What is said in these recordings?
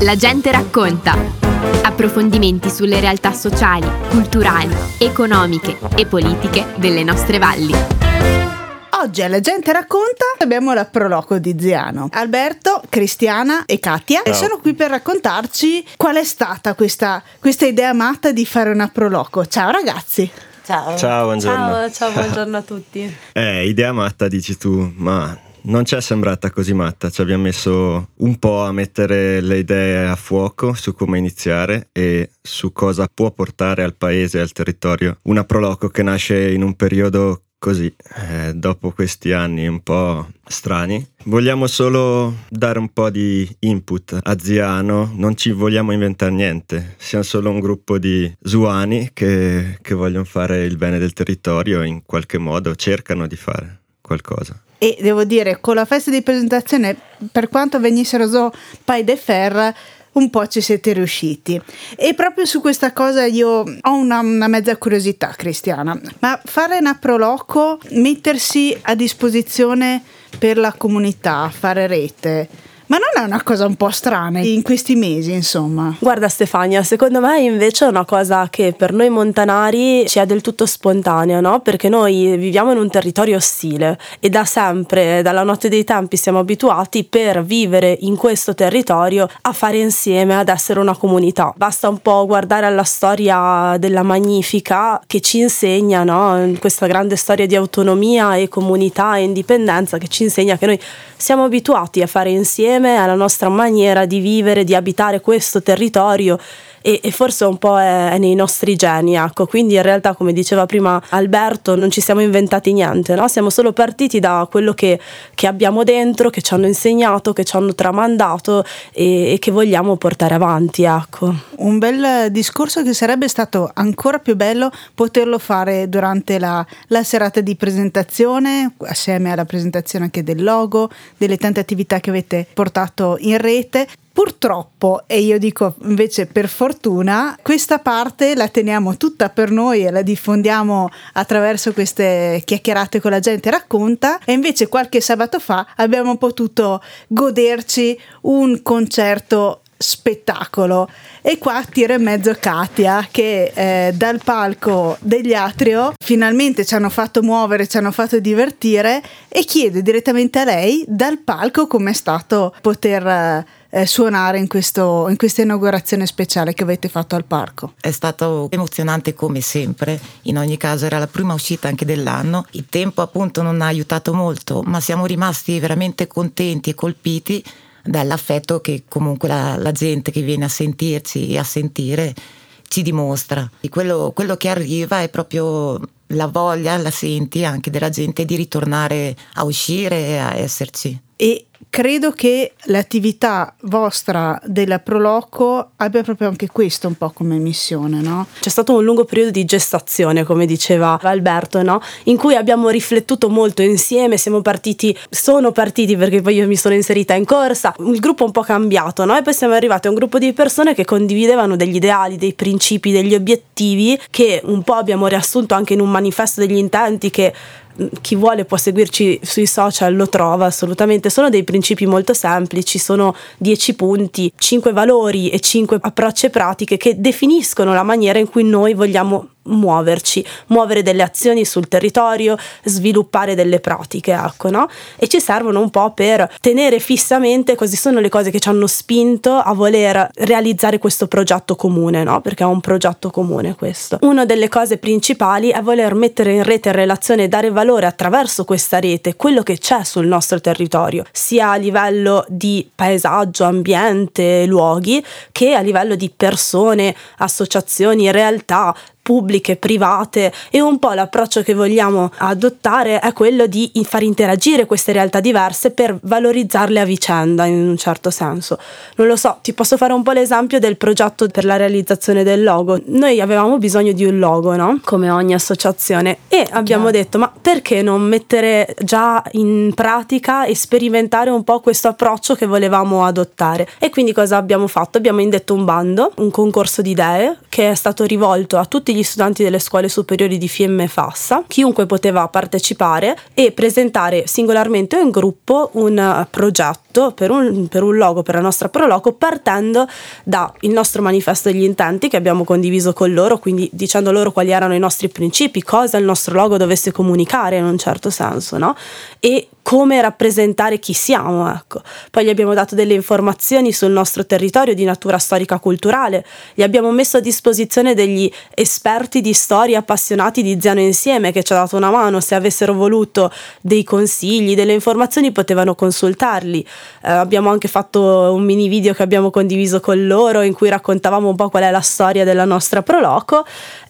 La gente racconta. Approfondimenti sulle realtà sociali, culturali, economiche e politiche delle nostre valli. Oggi alla gente racconta abbiamo la proloco di Ziano. Alberto, Cristiana e Katia e sono qui per raccontarci qual è stata questa, questa idea matta di fare una proloco. Ciao ragazzi. Ciao. Ciao, buongiorno. Ciao, ciao, buongiorno a tutti. Eh, idea matta dici tu, ma non ci è sembrata così matta, ci abbiamo messo un po' a mettere le idee a fuoco su come iniziare e su cosa può portare al paese e al territorio una Proloco che nasce in un periodo così, eh, dopo questi anni un po' strani. Vogliamo solo dare un po' di input a Ziano, non ci vogliamo inventare niente, siamo solo un gruppo di zuani che, che vogliono fare il bene del territorio in qualche modo cercano di fare qualcosa e devo dire con la festa di presentazione per quanto venissero so Pai de Fer un po' ci siete riusciti. E proprio su questa cosa io ho una, una mezza curiosità cristiana. Ma fare una proloco mettersi a disposizione per la comunità fare rete ma non è una cosa un po' strana in questi mesi, insomma? Guarda Stefania, secondo me invece è una cosa che per noi montanari ci è del tutto spontanea, no? Perché noi viviamo in un territorio ostile e da sempre, dalla notte dei tempi, siamo abituati per vivere in questo territorio a fare insieme, ad essere una comunità. Basta un po' guardare alla storia della Magnifica che ci insegna, no? Questa grande storia di autonomia e comunità e indipendenza che ci insegna che noi siamo abituati a fare insieme insieme alla nostra maniera di vivere, di abitare questo territorio e, e forse un po' è, è, nei nostri geni, ecco. Quindi in realtà, come diceva prima Alberto, non ci siamo inventati niente, no? Siamo solo partiti da quello che, che, abbiamo dentro, che ci hanno insegnato, che ci hanno tramandato e, e che vogliamo portare avanti, ecco. Un bel discorso che sarebbe stato ancora più bello poterlo fare durante la, la serata di presentazione, assieme alla presentazione anche del logo, delle tante attività che avete portato in rete. Purtroppo, e io dico invece per fortuna, questa parte la teniamo tutta per noi e la diffondiamo attraverso queste chiacchierate con la gente racconta. E invece qualche sabato fa abbiamo potuto goderci un concerto spettacolo. E qua tira in mezzo Katia che eh, dal palco degli Atrio finalmente ci hanno fatto muovere, ci hanno fatto divertire e chiede direttamente a lei dal palco com'è stato poter eh, suonare in, questo, in questa inaugurazione speciale che avete fatto al parco? È stato emozionante come sempre, in ogni caso era la prima uscita anche dell'anno, il tempo appunto non ha aiutato molto, ma siamo rimasti veramente contenti e colpiti dall'affetto che comunque la, la gente che viene a sentirci e a sentire ci dimostra. Quello, quello che arriva è proprio la voglia, la senti anche della gente di ritornare a uscire e a esserci. E credo che l'attività vostra della Proloco abbia proprio anche questo un po' come missione, no? C'è stato un lungo periodo di gestazione, come diceva Alberto, no? In cui abbiamo riflettuto molto insieme, siamo partiti, sono partiti perché poi io mi sono inserita in corsa, il gruppo è un po' cambiato, no? E poi siamo arrivati a un gruppo di persone che condividevano degli ideali, dei principi, degli obiettivi che un po' abbiamo riassunto anche in un manifesto degli intenti che chi vuole può seguirci sui social, lo trova assolutamente. Sono dei principi molto semplici, sono 10 punti, 5 valori e 5 approcce pratiche che definiscono la maniera in cui noi vogliamo muoverci, muovere delle azioni sul territorio, sviluppare delle pratiche, ecco, no? E ci servono un po' per tenere fissamente quali sono le cose che ci hanno spinto a voler realizzare questo progetto comune, no? Perché è un progetto comune questo. Una delle cose principali è voler mettere in rete in relazione e dare valore attraverso questa rete quello che c'è sul nostro territorio, sia a livello di paesaggio, ambiente, luoghi, che a livello di persone, associazioni, realtà, pubbliche, private e un po' l'approccio che vogliamo adottare è quello di far interagire queste realtà diverse per valorizzarle a vicenda in un certo senso. Non lo so, ti posso fare un po' l'esempio del progetto per la realizzazione del logo. Noi avevamo bisogno di un logo, no? Come ogni associazione e abbiamo yeah. detto ma perché non mettere già in pratica e sperimentare un po' questo approccio che volevamo adottare? E quindi cosa abbiamo fatto? Abbiamo indetto un bando, un concorso di idee che è stato rivolto a tutti tutti gli studenti delle scuole superiori di Fiemme e Fassa, chiunque poteva partecipare e presentare singolarmente o in gruppo un progetto per un, per un logo, per la nostra Proloco, partendo dal nostro manifesto degli intenti che abbiamo condiviso con loro, quindi dicendo loro quali erano i nostri principi, cosa il nostro logo dovesse comunicare in un certo senso, no? E come rappresentare chi siamo, ecco. Poi gli abbiamo dato delle informazioni sul nostro territorio di natura storica culturale, gli abbiamo messo a disposizione degli esperti di storia appassionati di Ziano Insieme che ci ha dato una mano, se avessero voluto dei consigli, delle informazioni potevano consultarli. Eh, abbiamo anche fatto un mini video che abbiamo condiviso con loro in cui raccontavamo un po' qual è la storia della nostra Proloco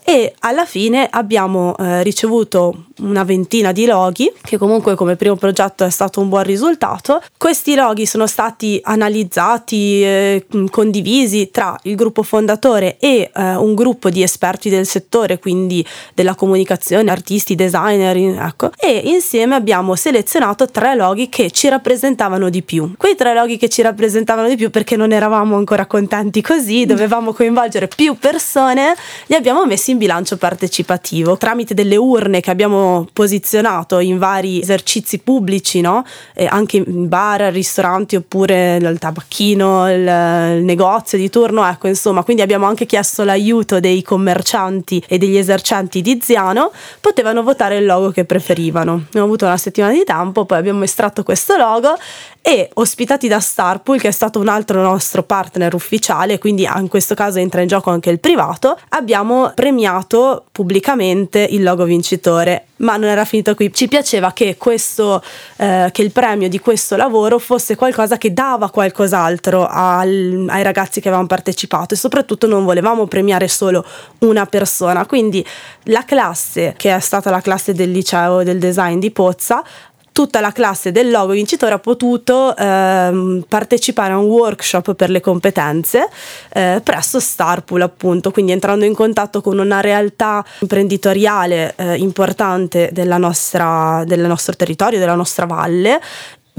e alla fine abbiamo eh, ricevuto una ventina di loghi che comunque come primo progetto è stato un buon risultato. Questi loghi sono stati analizzati, eh, condivisi tra il gruppo fondatore e eh, un gruppo di esperti del settore, quindi della comunicazione, artisti, designer, ecco, e insieme abbiamo selezionato tre loghi che ci rappresentavano di più. Quei tre loghi che ci rappresentavano di più perché non eravamo ancora contenti così, dovevamo coinvolgere più persone, li abbiamo messi in bilancio partecipativo tramite delle urne che abbiamo posizionato in vari esercizi pubblici, no? anche in bar, ristoranti oppure il tabacchino, il, il negozio di turno, ecco insomma, quindi abbiamo anche chiesto l'aiuto dei commercianti e degli esercenti di Ziano, potevano votare il logo che preferivano. Abbiamo avuto una settimana di tempo, poi abbiamo estratto questo logo e ospitati da Starpool, che è stato un altro nostro partner ufficiale, quindi in questo caso entra in gioco anche il privato, abbiamo premiato pubblicamente il logo vincitore. Ma non era finito qui, ci piaceva che, questo, eh, che il premio di questo lavoro fosse qualcosa che dava qualcos'altro al, ai ragazzi che avevano partecipato e soprattutto non volevamo premiare solo una persona. Quindi la classe, che è stata la classe del liceo del design di Pozza, tutta la classe del logo vincitore ha potuto ehm, partecipare a un workshop per le competenze eh, presso Starpool appunto, quindi entrando in contatto con una realtà imprenditoriale eh, importante della nostra, del nostro territorio, della nostra valle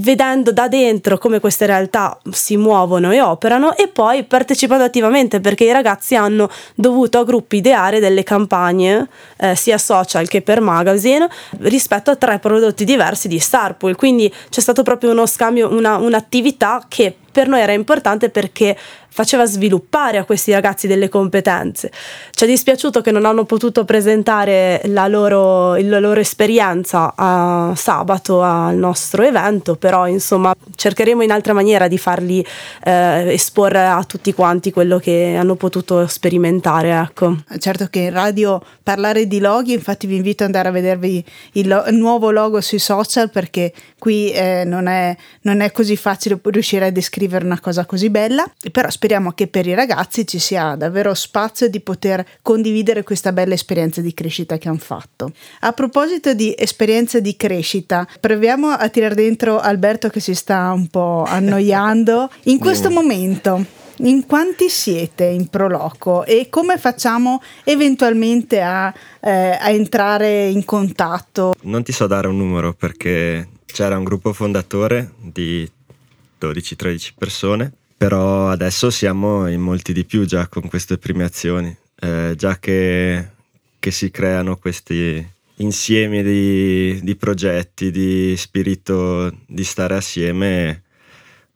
vedendo da dentro come queste realtà si muovono e operano e poi partecipando attivamente perché i ragazzi hanno dovuto a gruppi ideare delle campagne eh, sia social che per magazine rispetto a tre prodotti diversi di Starpool quindi c'è stato proprio uno scambio una, un'attività che per noi era importante perché faceva sviluppare a questi ragazzi delle competenze. Ci è dispiaciuto che non hanno potuto presentare la loro, la loro esperienza a sabato al nostro evento, però insomma cercheremo in altra maniera di farli eh, esporre a tutti quanti quello che hanno potuto sperimentare. Ecco. Certo che in radio parlare di loghi, infatti vi invito ad andare a vedervi il, lo- il nuovo logo sui social perché qui eh, non, è, non è così facile riuscire a descrivere una cosa così bella, però speriamo che per i ragazzi ci sia davvero spazio di poter condividere questa bella esperienza di crescita che hanno fatto. A proposito di esperienze di crescita, proviamo a tirare dentro Alberto che si sta un po' annoiando. In questo momento, in quanti siete in Proloco e come facciamo eventualmente a, eh, a entrare in contatto? Non ti so dare un numero perché c'era un gruppo fondatore di 12-13 persone però adesso siamo in molti di più già con queste premiazioni, eh, già che, che, si creano questi insiemi di, di, progetti, di spirito di stare assieme,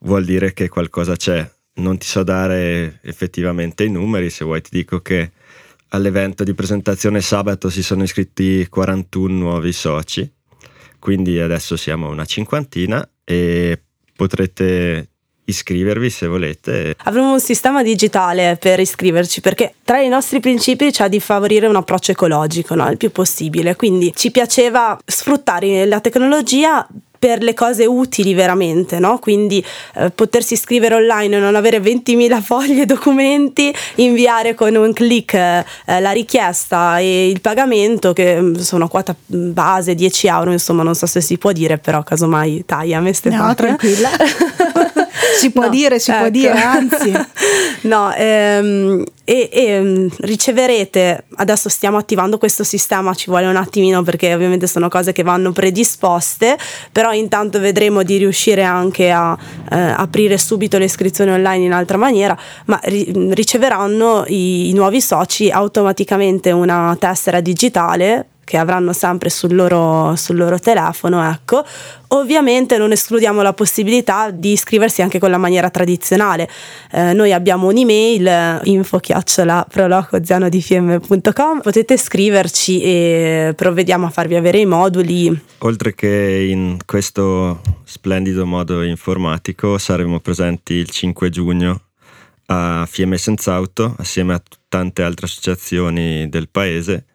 vuol dire che qualcosa c'è. Non ti so dare effettivamente i numeri, se vuoi ti dico che all'evento di presentazione sabato si sono iscritti 41 nuovi soci, quindi adesso siamo una cinquantina e potrete iscrivervi se volete. Avremo un sistema digitale per iscriverci perché tra i nostri principi c'è di favorire un approccio ecologico no? il più possibile, quindi ci piaceva sfruttare la tecnologia per le cose utili veramente, no? quindi eh, potersi iscrivere online e non avere 20.000 foglie documenti, inviare con un clic eh, la richiesta e il pagamento che mm, sono quota base 10 euro, insomma non so se si può dire però casomai taglia a me Stefano. No, tranquilla. si può no, dire, si ecco. può dire, anzi. no, ehm, e, e, mm, riceverete, adesso stiamo attivando questo sistema, ci vuole un attimino perché ovviamente sono cose che vanno predisposte, però intanto vedremo di riuscire anche a eh, aprire subito le iscrizioni online in altra maniera, ma ri- riceveranno i, i nuovi soci automaticamente una tessera digitale che avranno sempre sul loro, sul loro telefono, ecco. Ovviamente non escludiamo la possibilità di iscriversi anche con la maniera tradizionale. Eh, noi abbiamo un'email info prolocozianodifm.com potete scriverci e provvediamo a farvi avere i moduli. Oltre che in questo splendido modo informatico saremo presenti il 5 giugno a Fiemme Senz'Auto assieme a tante altre associazioni del paese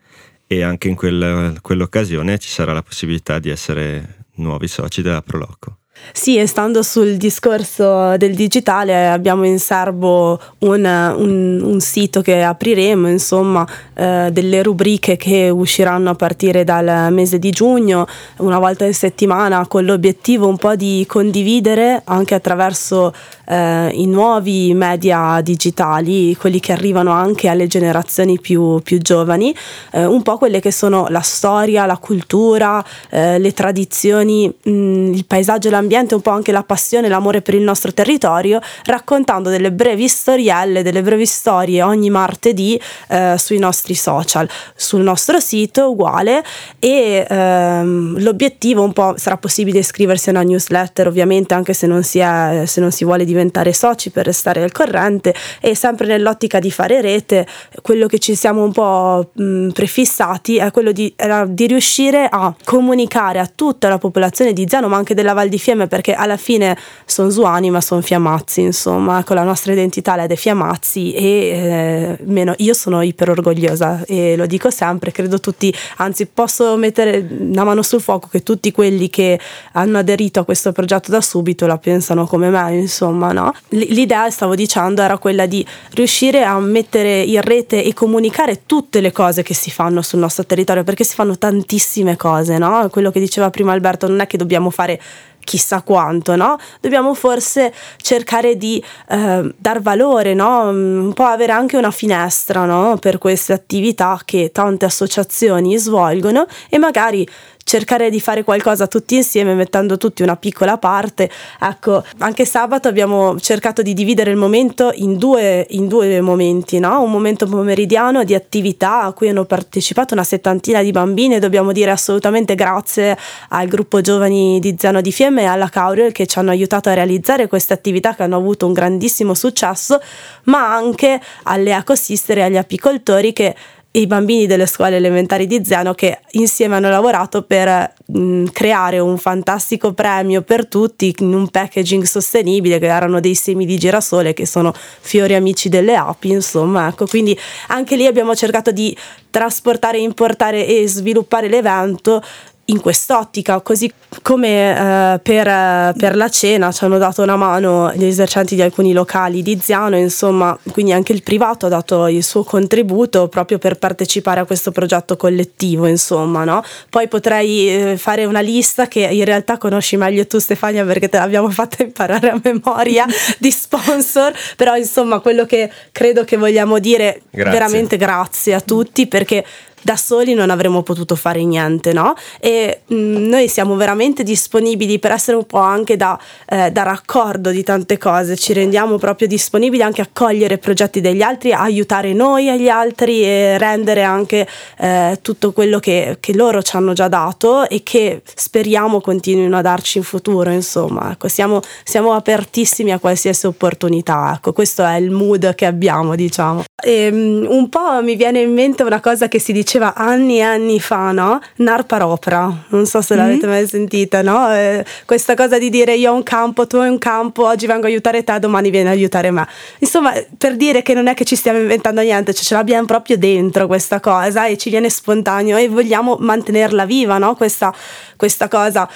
e anche in quel, quell'occasione ci sarà la possibilità di essere nuovi soci della Proloco. Sì, e stando sul discorso del digitale, abbiamo in serbo un, un, un sito che apriremo, insomma, eh, delle rubriche che usciranno a partire dal mese di giugno, una volta in settimana, con l'obiettivo un po' di condividere anche attraverso eh, i nuovi media digitali, quelli che arrivano anche alle generazioni più, più giovani, eh, un po' quelle che sono la storia, la cultura, eh, le tradizioni, mh, il paesaggio e l'ambiente, un po' anche la passione, l'amore per il nostro territorio, raccontando delle brevi storielle, delle brevi storie ogni martedì eh, sui nostri social, sul nostro sito uguale e ehm, l'obiettivo un po' sarà possibile iscriversi a una newsletter ovviamente anche se non si, è, se non si vuole diventare soci per restare al corrente e sempre nell'ottica di fare rete, quello che ci siamo un po' mh, prefissati è quello di, di, riuscire a comunicare a tutta la popolazione di Zano, ma anche della Val di Fiemme, perché alla fine sono zuani, ma sono fiammazzi, insomma, con la nostra identità è dei fiammazzi e eh, meno, io sono iper orgogliosa e lo dico sempre, credo tutti, anzi posso mettere una mano sul fuoco che tutti quelli che hanno aderito a questo progetto da subito la pensano come me, insomma, no? L'idea, stavo dicendo, era quella di riuscire a mettere in rete e comunicare tutte le cose che si fanno sul nostro territorio, perché si fanno tantissime cose, no? Quello che diceva prima Alberto, non è che dobbiamo fare chissà quanto, no? Dobbiamo forse cercare di eh, dar valore, no? Un po' avere anche una finestra, no? Per queste attività che tante associazioni svolgono e magari cercare di fare qualcosa tutti insieme mettendo tutti una piccola parte. Ecco, anche sabato abbiamo cercato di dividere il momento in due, in due momenti, no? un momento pomeridiano di attività a cui hanno partecipato una settantina di bambini e dobbiamo dire assolutamente grazie al gruppo giovani di Zano di Fiemme e alla Cauriel che ci hanno aiutato a realizzare queste attività che hanno avuto un grandissimo successo, ma anche alle ecosister e agli apicoltori che i bambini delle scuole elementari di Zeno che insieme hanno lavorato per mh, creare un fantastico premio per tutti in un packaging sostenibile che erano dei semi di girasole che sono fiori amici delle api insomma ecco. Quindi anche lì abbiamo cercato di trasportare importare e sviluppare l'evento in quest'ottica, così come eh, per, eh, per, la cena ci hanno dato una mano gli esercenti di alcuni locali di Ziano, insomma, quindi anche il privato ha dato il suo contributo proprio per partecipare a questo progetto collettivo, insomma, no? Poi potrei eh, fare una lista che in realtà conosci meglio tu Stefania perché te l'abbiamo fatta imparare a memoria di sponsor, però insomma quello che credo che vogliamo dire grazie. veramente grazie a tutti perché da soli non avremmo potuto fare niente, no? E mh, mm, noi siamo veramente disponibili per essere un po' anche da, eh, da, raccordo di tante cose, ci rendiamo proprio disponibili anche a cogliere progetti degli altri, a aiutare noi e gli altri e rendere anche eh, tutto quello che, che, loro ci hanno già dato e che speriamo continuino a darci in futuro, insomma, ecco, siamo, siamo apertissimi a qualsiasi opportunità, ecco, questo è il mood che abbiamo, diciamo. E, um, un po' mi viene in mente una cosa che si dice diceva anni e anni fa, no? Narparopra, non so se l'avete mm-hmm. mai sentita, no? Eh, questa cosa di dire io ho un campo, tu hai un campo, oggi vengo a aiutare te, domani vieni a aiutare me. Insomma, per dire che non è che ci stiamo inventando niente, cioè ce l'abbiamo proprio dentro questa cosa e ci viene spontaneo e vogliamo mantenerla viva, no? Questa, questa cosa.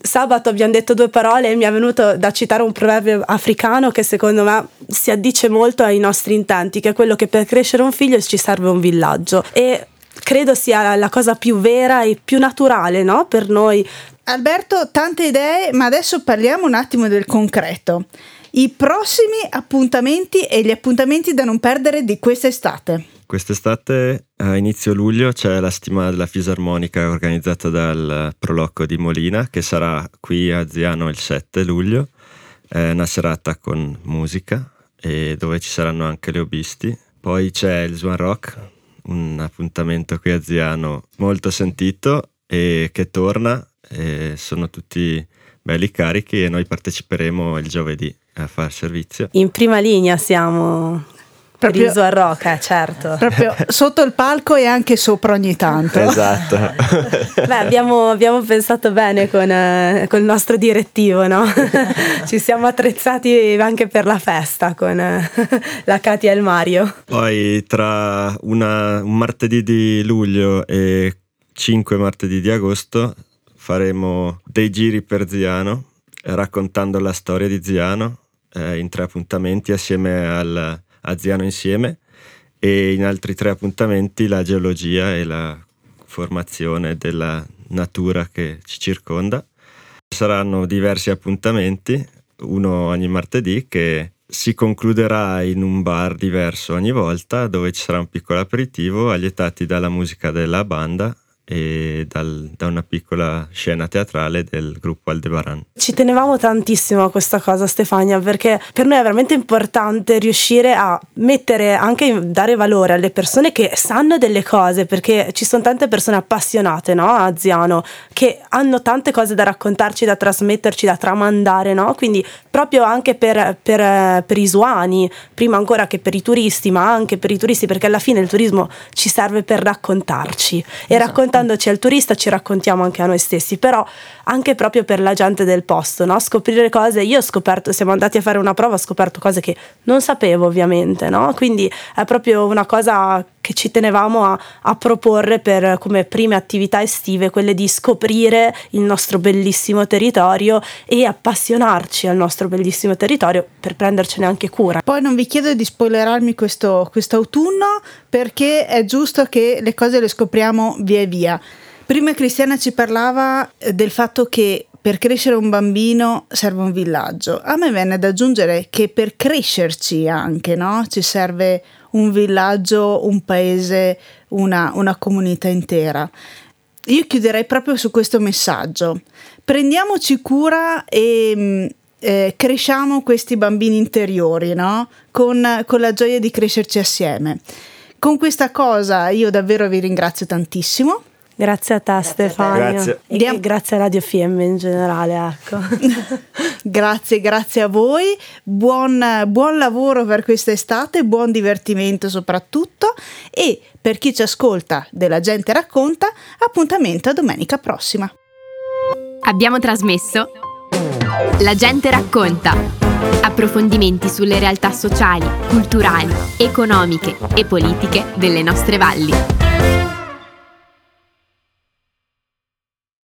Sabato abbiamo detto due parole e mi è venuto da citare un proverbio africano che secondo me si addice molto ai nostri intenti, che è quello che per crescere un figlio ci serve un villaggio. E credo sia la cosa più vera e più naturale no? per noi. Alberto, tante idee, ma adesso parliamo un attimo del concreto. i prossimi appuntamenti e gli appuntamenti da non perdere di quest'estate. Quest'estate a inizio luglio c'è la stima della fisarmonica organizzata dal Prolocco di Molina che sarà qui a Ziano il 7 luglio. È una serata con musica e dove ci saranno anche le obisti. Poi c'è il Swan Rock, un appuntamento qui a Ziano molto sentito e che torna. E sono tutti belli carichi e noi parteciperemo il giovedì a far servizio. In prima linea siamo proprio, riso a rock, eh, certo. Proprio sotto il palco e anche sopra ogni tanto. Esatto. Beh, abbiamo, abbiamo, pensato bene con, eh, con, il nostro direttivo, no? Ci siamo attrezzati anche per la festa con eh, la Katia e il Mario. Poi tra una, un martedì di luglio e cinque martedì di agosto faremo dei giri per Ziano raccontando la storia di Ziano eh, in tre appuntamenti assieme al a Ziano insieme e in altri tre appuntamenti la geologia e la formazione della natura che ci circonda. Saranno diversi appuntamenti, uno ogni martedì che si concluderà in un bar diverso ogni volta dove ci sarà un piccolo aperitivo allietati dalla musica della banda e dal, da una piccola scena teatrale del gruppo Aldebaran. Ci tenevamo tantissimo a questa cosa Stefania perché per noi è veramente importante riuscire a mettere anche dare valore alle persone che sanno delle cose perché ci sono tante persone appassionate no? a Ziano che hanno tante cose da raccontarci, da trasmetterci, da tramandare no? quindi proprio anche per, per, per i suani prima ancora che per i turisti ma anche per i turisti perché alla fine il turismo ci serve per raccontarci e esatto. raccontare raccontandoci al turista ci raccontiamo anche a noi stessi, però anche proprio per la gente del posto, no? scoprire cose, io ho scoperto, siamo andati a fare una prova, ho scoperto cose che non sapevo ovviamente, no? quindi è proprio una cosa che ci tenevamo a, a, proporre per come prime attività estive, quelle di scoprire il nostro bellissimo territorio e appassionarci al nostro bellissimo territorio per prendercene anche cura. Poi non vi chiedo di spoilerarmi questo autunno perché è giusto che le cose le scopriamo via via. Prima Cristiana ci parlava eh, del fatto che per crescere un bambino serve un villaggio. A me venne da aggiungere che per crescerci anche, no? Ci serve un villaggio, un paese, una, una comunità intera. Io chiuderei proprio su questo messaggio. Prendiamoci cura e mm, eh, cresciamo questi bambini interiori, no? Con, con la gioia di crescerci assieme. Con questa cosa io davvero vi ringrazio tantissimo. Grazie a te grazie Stefania a te. e Diam- grazie a Radio FM in generale. Ecco. grazie, grazie a voi, buon, buon lavoro per quest'estate, buon divertimento soprattutto e per chi ci ascolta della gente racconta, appuntamento a domenica prossima. Abbiamo trasmesso La gente racconta. Approfondimenti sulle realtà sociali, culturali, economiche e politiche delle nostre valli.